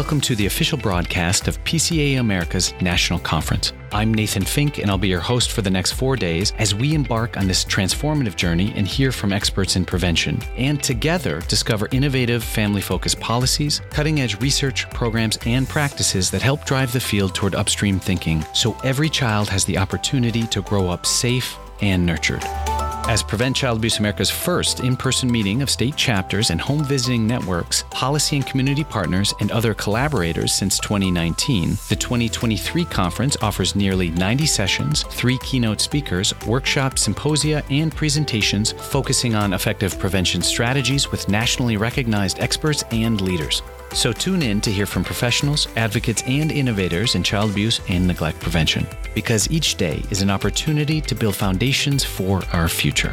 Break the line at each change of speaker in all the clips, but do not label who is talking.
Welcome to the official broadcast of PCA America's National Conference. I'm Nathan Fink, and I'll be your host for the next four days as we embark on this transformative journey and hear from experts in prevention, and together discover innovative family focused policies, cutting edge research, programs, and practices that help drive the field toward upstream thinking so every child has the opportunity to grow up safe and nurtured. As Prevent Child Abuse America's first in person meeting of state chapters and home visiting networks, policy and community partners, and other collaborators since 2019, the 2023 conference offers nearly 90 sessions, three keynote speakers, workshops, symposia, and presentations focusing on effective prevention strategies with nationally recognized experts and leaders. So tune in to hear from professionals, advocates, and innovators in child abuse and neglect prevention, because each day is an opportunity to build foundations for our future.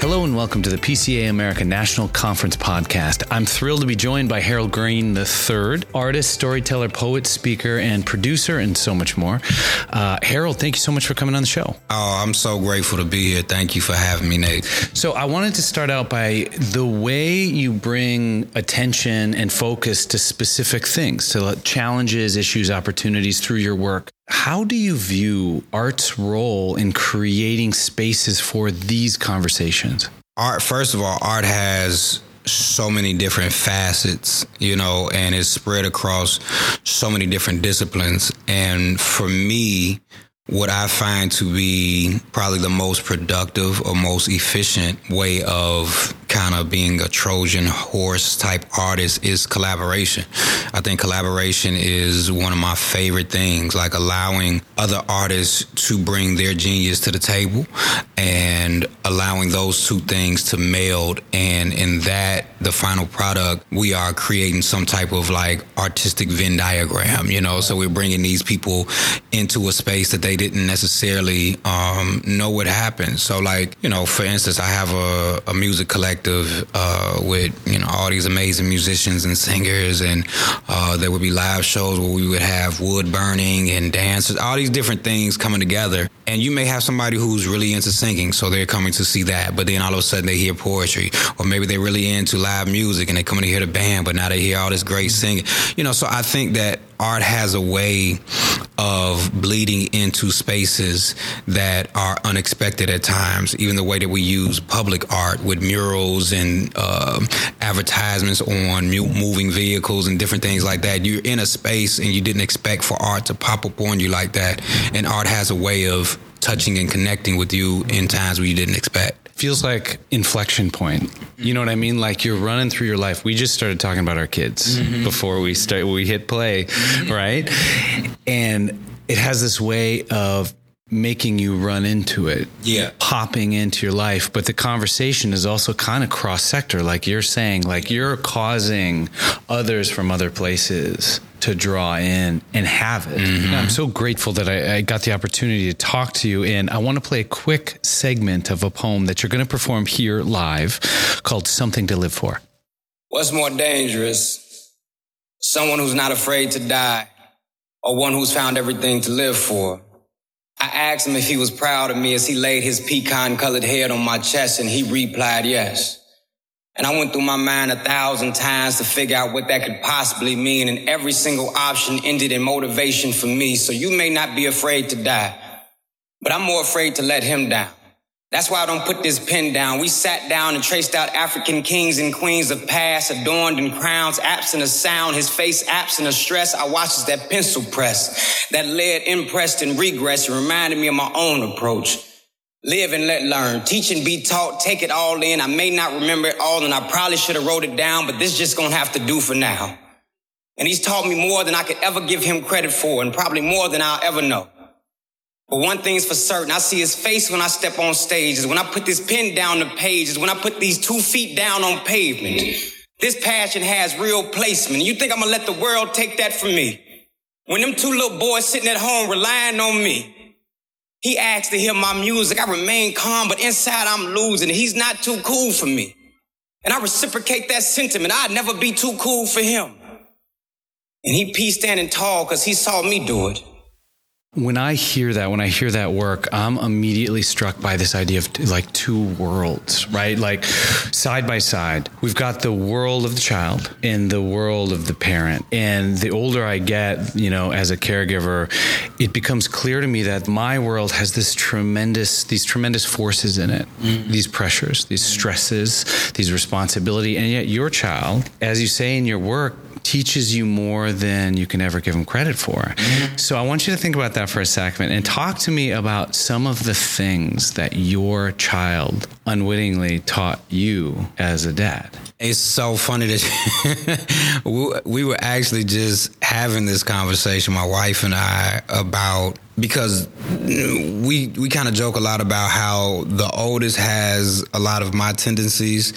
Hello and welcome to the PCA America National Conference podcast. I'm thrilled to be joined by Harold Green III, artist, storyteller, poet, speaker, and producer, and so much more. Uh, Harold, thank you so much for coming on the show.
Oh, I'm so grateful to be here. Thank you for having me, Nate.
So, I wanted to start out by the way you bring attention and focus to specific things, to challenges, issues, opportunities through your work. How do you view art's role in creating spaces for these conversations?
Art, first of all, art has so many different facets, you know, and it's spread across so many different disciplines. And for me, what I find to be probably the most productive or most efficient way of kind of being a Trojan horse type artist is collaboration. I think collaboration is one of my favorite things, like allowing other artists to bring their genius to the table and allowing those two things to meld. And in that, the final product, we are creating some type of like artistic Venn diagram, you know? So we're bringing these people into a space that they didn't necessarily um, know what happened. So, like, you know, for instance, I have a, a music collective collective uh, with you know all these amazing musicians and singers, and uh, there would be live shows where we would have wood burning and dances, all these different things coming together. And you may have somebody who's really into singing, so they're coming to see that, but then all of a sudden they hear poetry, or maybe they're really into live music and they come to hear the band, but now they hear all this great singing. You know, so I think that art has a way of bleeding into spaces that are unexpected at times. Even the way that we use public art with murals and uh, advertisements on moving vehicles and different things like that. You're in a space and you didn't expect for art to pop up on you like that. And art has a way of touching and connecting with you in times where you didn't expect
feels like inflection point. You know what I mean? Like you're running through your life. We just started talking about our kids mm-hmm. before we start we hit play, mm-hmm. right? And it has this way of making you run into it,
yeah,
popping into your life. But the conversation is also kind of cross sector, like you're saying, like you're causing others from other places to draw in and have it. Mm-hmm. I'm so grateful that I, I, got the opportunity to talk to you. And I want to play a quick segment of a poem that you're going to perform here live called Something to Live For.
What's more dangerous? Someone who's not afraid to die or one who's found everything to live for? I asked him if he was proud of me as he laid his pecan colored head on my chest and he replied yes. And I went through my mind a thousand times to figure out what that could possibly mean. And every single option ended in motivation for me. So you may not be afraid to die, but I'm more afraid to let him down. That's why I don't put this pen down. We sat down and traced out African kings and queens of past, adorned in crowns, absent of sound, his face absent of stress. I watched as that pencil press, that lead impressed and reminded me of my own approach. Live and let learn. Teach and be taught. Take it all in. I may not remember it all, and I probably should have wrote it down, but this just gonna have to do for now. And he's taught me more than I could ever give him credit for, and probably more than I'll ever know. But one thing's for certain, I see his face when I step on stage, is when I put this pen down the page, is when I put these two feet down on pavement. This passion has real placement. You think I'm gonna let the world take that from me? When them two little boys sitting at home relying on me, he asked to hear my music. I remain calm, but inside I'm losing. He's not too cool for me. And I reciprocate that sentiment. I'd never be too cool for him. And he peace standing tall because he saw me do it.
When I hear that, when I hear that work, I'm immediately struck by this idea of like two worlds, right? Like side by side, we've got the world of the child and the world of the parent. And the older I get, you know, as a caregiver, it becomes clear to me that my world has this tremendous, these tremendous forces in it, mm-hmm. these pressures, these stresses, these responsibility. And yet your child, as you say in your work, teaches you more than you can ever give them credit for. Mm-hmm. So I want you to think about that for a second and talk to me about some of the things that your child unwittingly taught you as a dad.
It's so funny that we were actually just having this conversation, my wife and I, about because we we kind of joke a lot about how the oldest has a lot of my tendencies.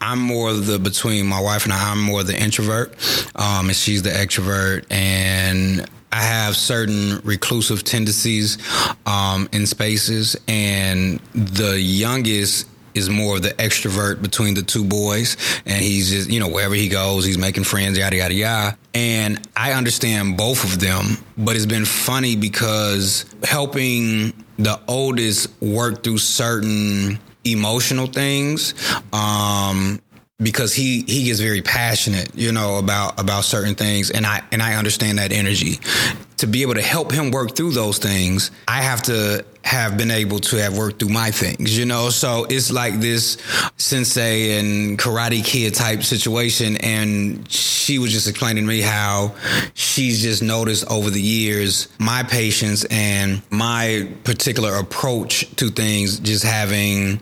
I'm more the between my wife and I. I'm more the introvert, um, and she's the extrovert, and I have certain reclusive tendencies um, in spaces, and the youngest is more of the extrovert between the two boys, and he's just you know wherever he goes, he's making friends, yada yada yada. And I understand both of them, but it's been funny because helping the oldest work through certain emotional things um, because he he gets very passionate, you know, about about certain things, and I and I understand that energy. To be able to help him work through those things, I have to have been able to have worked through my things, you know? So it's like this sensei and karate kid type situation. And she was just explaining to me how she's just noticed over the years my patience and my particular approach to things just having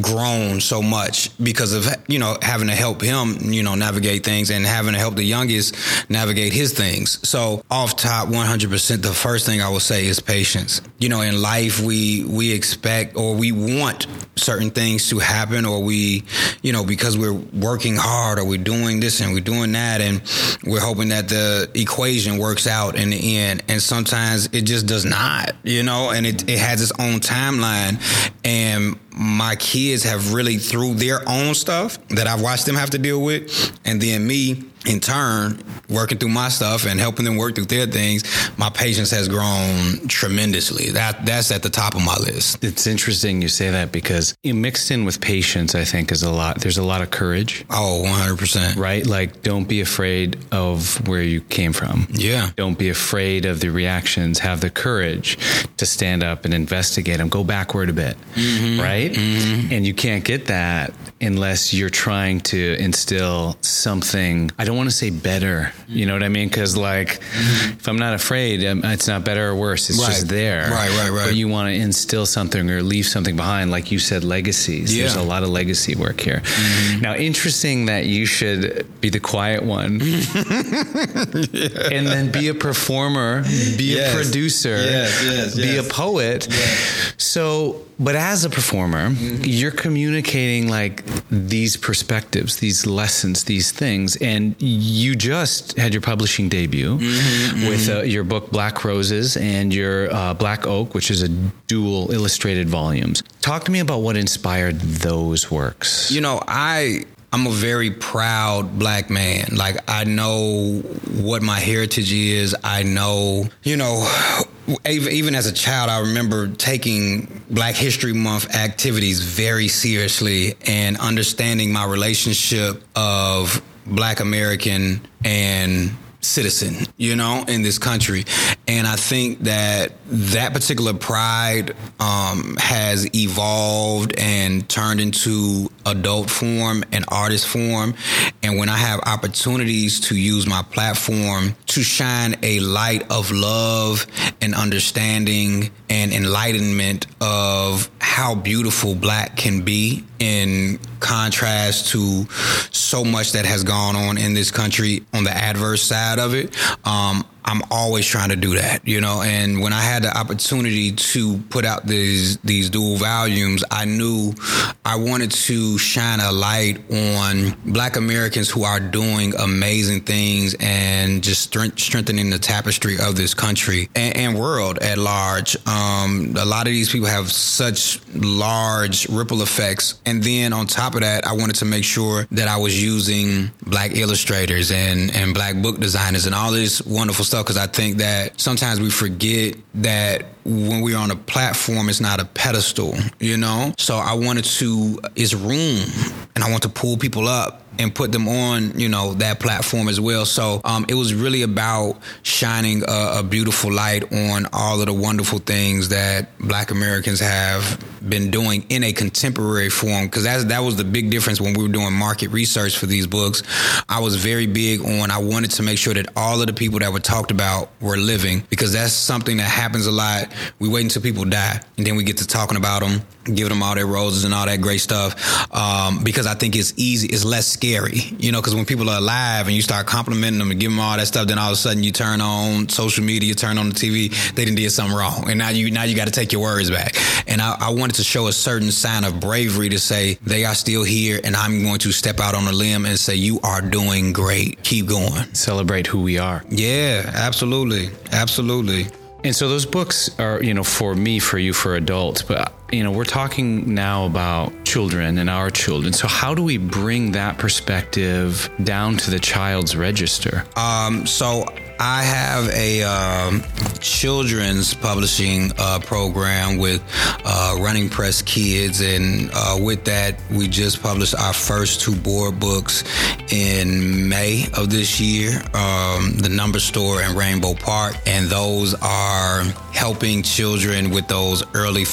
grown so much because of, you know, having to help him, you know, navigate things and having to help the youngest navigate his things. So off top 100%, the first thing I will say is patience. You know, in life, we we expect or we want certain things to happen or we you know because we're working hard or we're doing this and we're doing that and we're hoping that the equation works out in the end and sometimes it just does not you know and it, it has its own timeline and my kids have really through their own stuff that I've watched them have to deal with and then me in turn, working through my stuff and helping them work through their things, my patience has grown tremendously. That that's at the top of my list.
It's interesting you say that because you mixed in with patience, I think is a lot. There's a lot of courage.
Oh, 100 percent.
Right, like don't be afraid of where you came from.
Yeah.
Don't be afraid of the reactions. Have the courage to stand up and investigate them. Go backward a bit. Mm-hmm. Right, mm-hmm. and you can't get that unless you're trying to instill something. I don't want to say better. You know what I mean? Because like, if I'm not afraid, um, it's not better or worse. It's
right.
just there.
Right, right, right.
But you want to instill something or leave something behind, like you said, legacies. Yeah. There's a lot of legacy work here. Mm-hmm. Now, interesting that you should be the quiet one, yeah. and then be a performer, be yes. a producer,
yes, yes,
be a poet. So but as a performer, mm-hmm. you're communicating like these perspectives, these lessons, these things. And you just had your publishing debut mm-hmm, with uh, your book Black Roses and your uh, Black Oak, which is a dual illustrated volumes. Talk to me about what inspired those works.
You know, I I'm a very proud black man. Like I know what my heritage is. I know, you know, even as a child, I remember taking Black History Month activities very seriously and understanding my relationship of Black American and citizen, you know, in this country. And I think that that particular pride um, has evolved and turned into adult form and artist form. And when I have opportunities to use my platform to shine a light of love and understanding and enlightenment of how beautiful black can be in contrast to so much that has gone on in this country on the adverse side of it. Um, I'm always trying to do that, you know. And when I had the opportunity to put out these these dual volumes, I knew I wanted to shine a light on Black Americans who are doing amazing things and just strengthening the tapestry of this country and, and world at large. Um, a lot of these people have such large ripple effects, and then on top of that, I wanted to make sure that I was using Black illustrators and and Black book designers and all this wonderful stuff because I think that sometimes we forget that when we're on a platform, it's not a pedestal, you know? So I wanted to, it's room, and I want to pull people up and put them on, you know, that platform as well. So um, it was really about shining a, a, beautiful light on all of the wonderful things that Black Americans have been doing in a contemporary form. Because that was the big difference when we were doing market research for these books. I was very big on. I wanted to make sure that all of the people that were talked about were living, because that's something that happens a lot. We wait until people die, and then we get to talking about them, giving them all their roses and all that great stuff. Um, because I think it's easy, it's less scary, you know. Because when people are alive and you start complimenting them and giving them all that stuff, then all of a sudden you turn on social media, turn on the TV, they didn't did something wrong, and now you now you got to take your words back. And I, I wanted to show a certain sign of bravery to say they are still here, and I'm going to step out on a limb and say you are doing great. Keep going.
Celebrate who we are.
Yeah, absolutely, absolutely.
And so those books are, you know, for me, for you, for adults, but you know, we're talking now about children and our children. So how do we bring that perspective down to the child's register?
Um, so I have a um, children's publishing uh, program with uh, Running Press Kids, and uh, with that, we just published our first two board books in May of this year um, The Number Store and Rainbow Park. And those are helping children with those early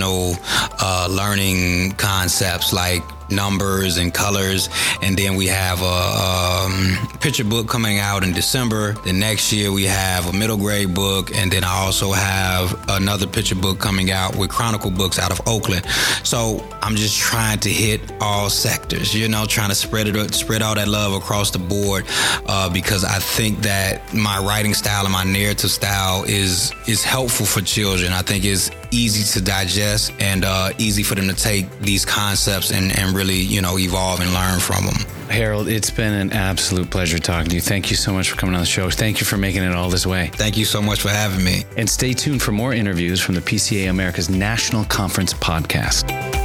foundational uh, learning concepts like numbers and colors. And then we have a, um, picture book coming out in December. The next year we have a middle grade book, and then I also have another picture book coming out with Chronicle Books out of Oakland. So I'm just trying to hit all sectors, you know, trying to spread it, spread all that love across the board, uh, because I think that my writing style and my narrative style is is helpful for children. I think it's easy to digest and uh, easy for them to take these concepts and, and really, you know, evolve and learn from them.
Harold, it's been an absolute pleasure talking to you. Thank you so much for coming on the show. Thank you for making it all this way.
Thank you so much for having me.
And stay tuned for more interviews from the PCA America's National Conference podcast.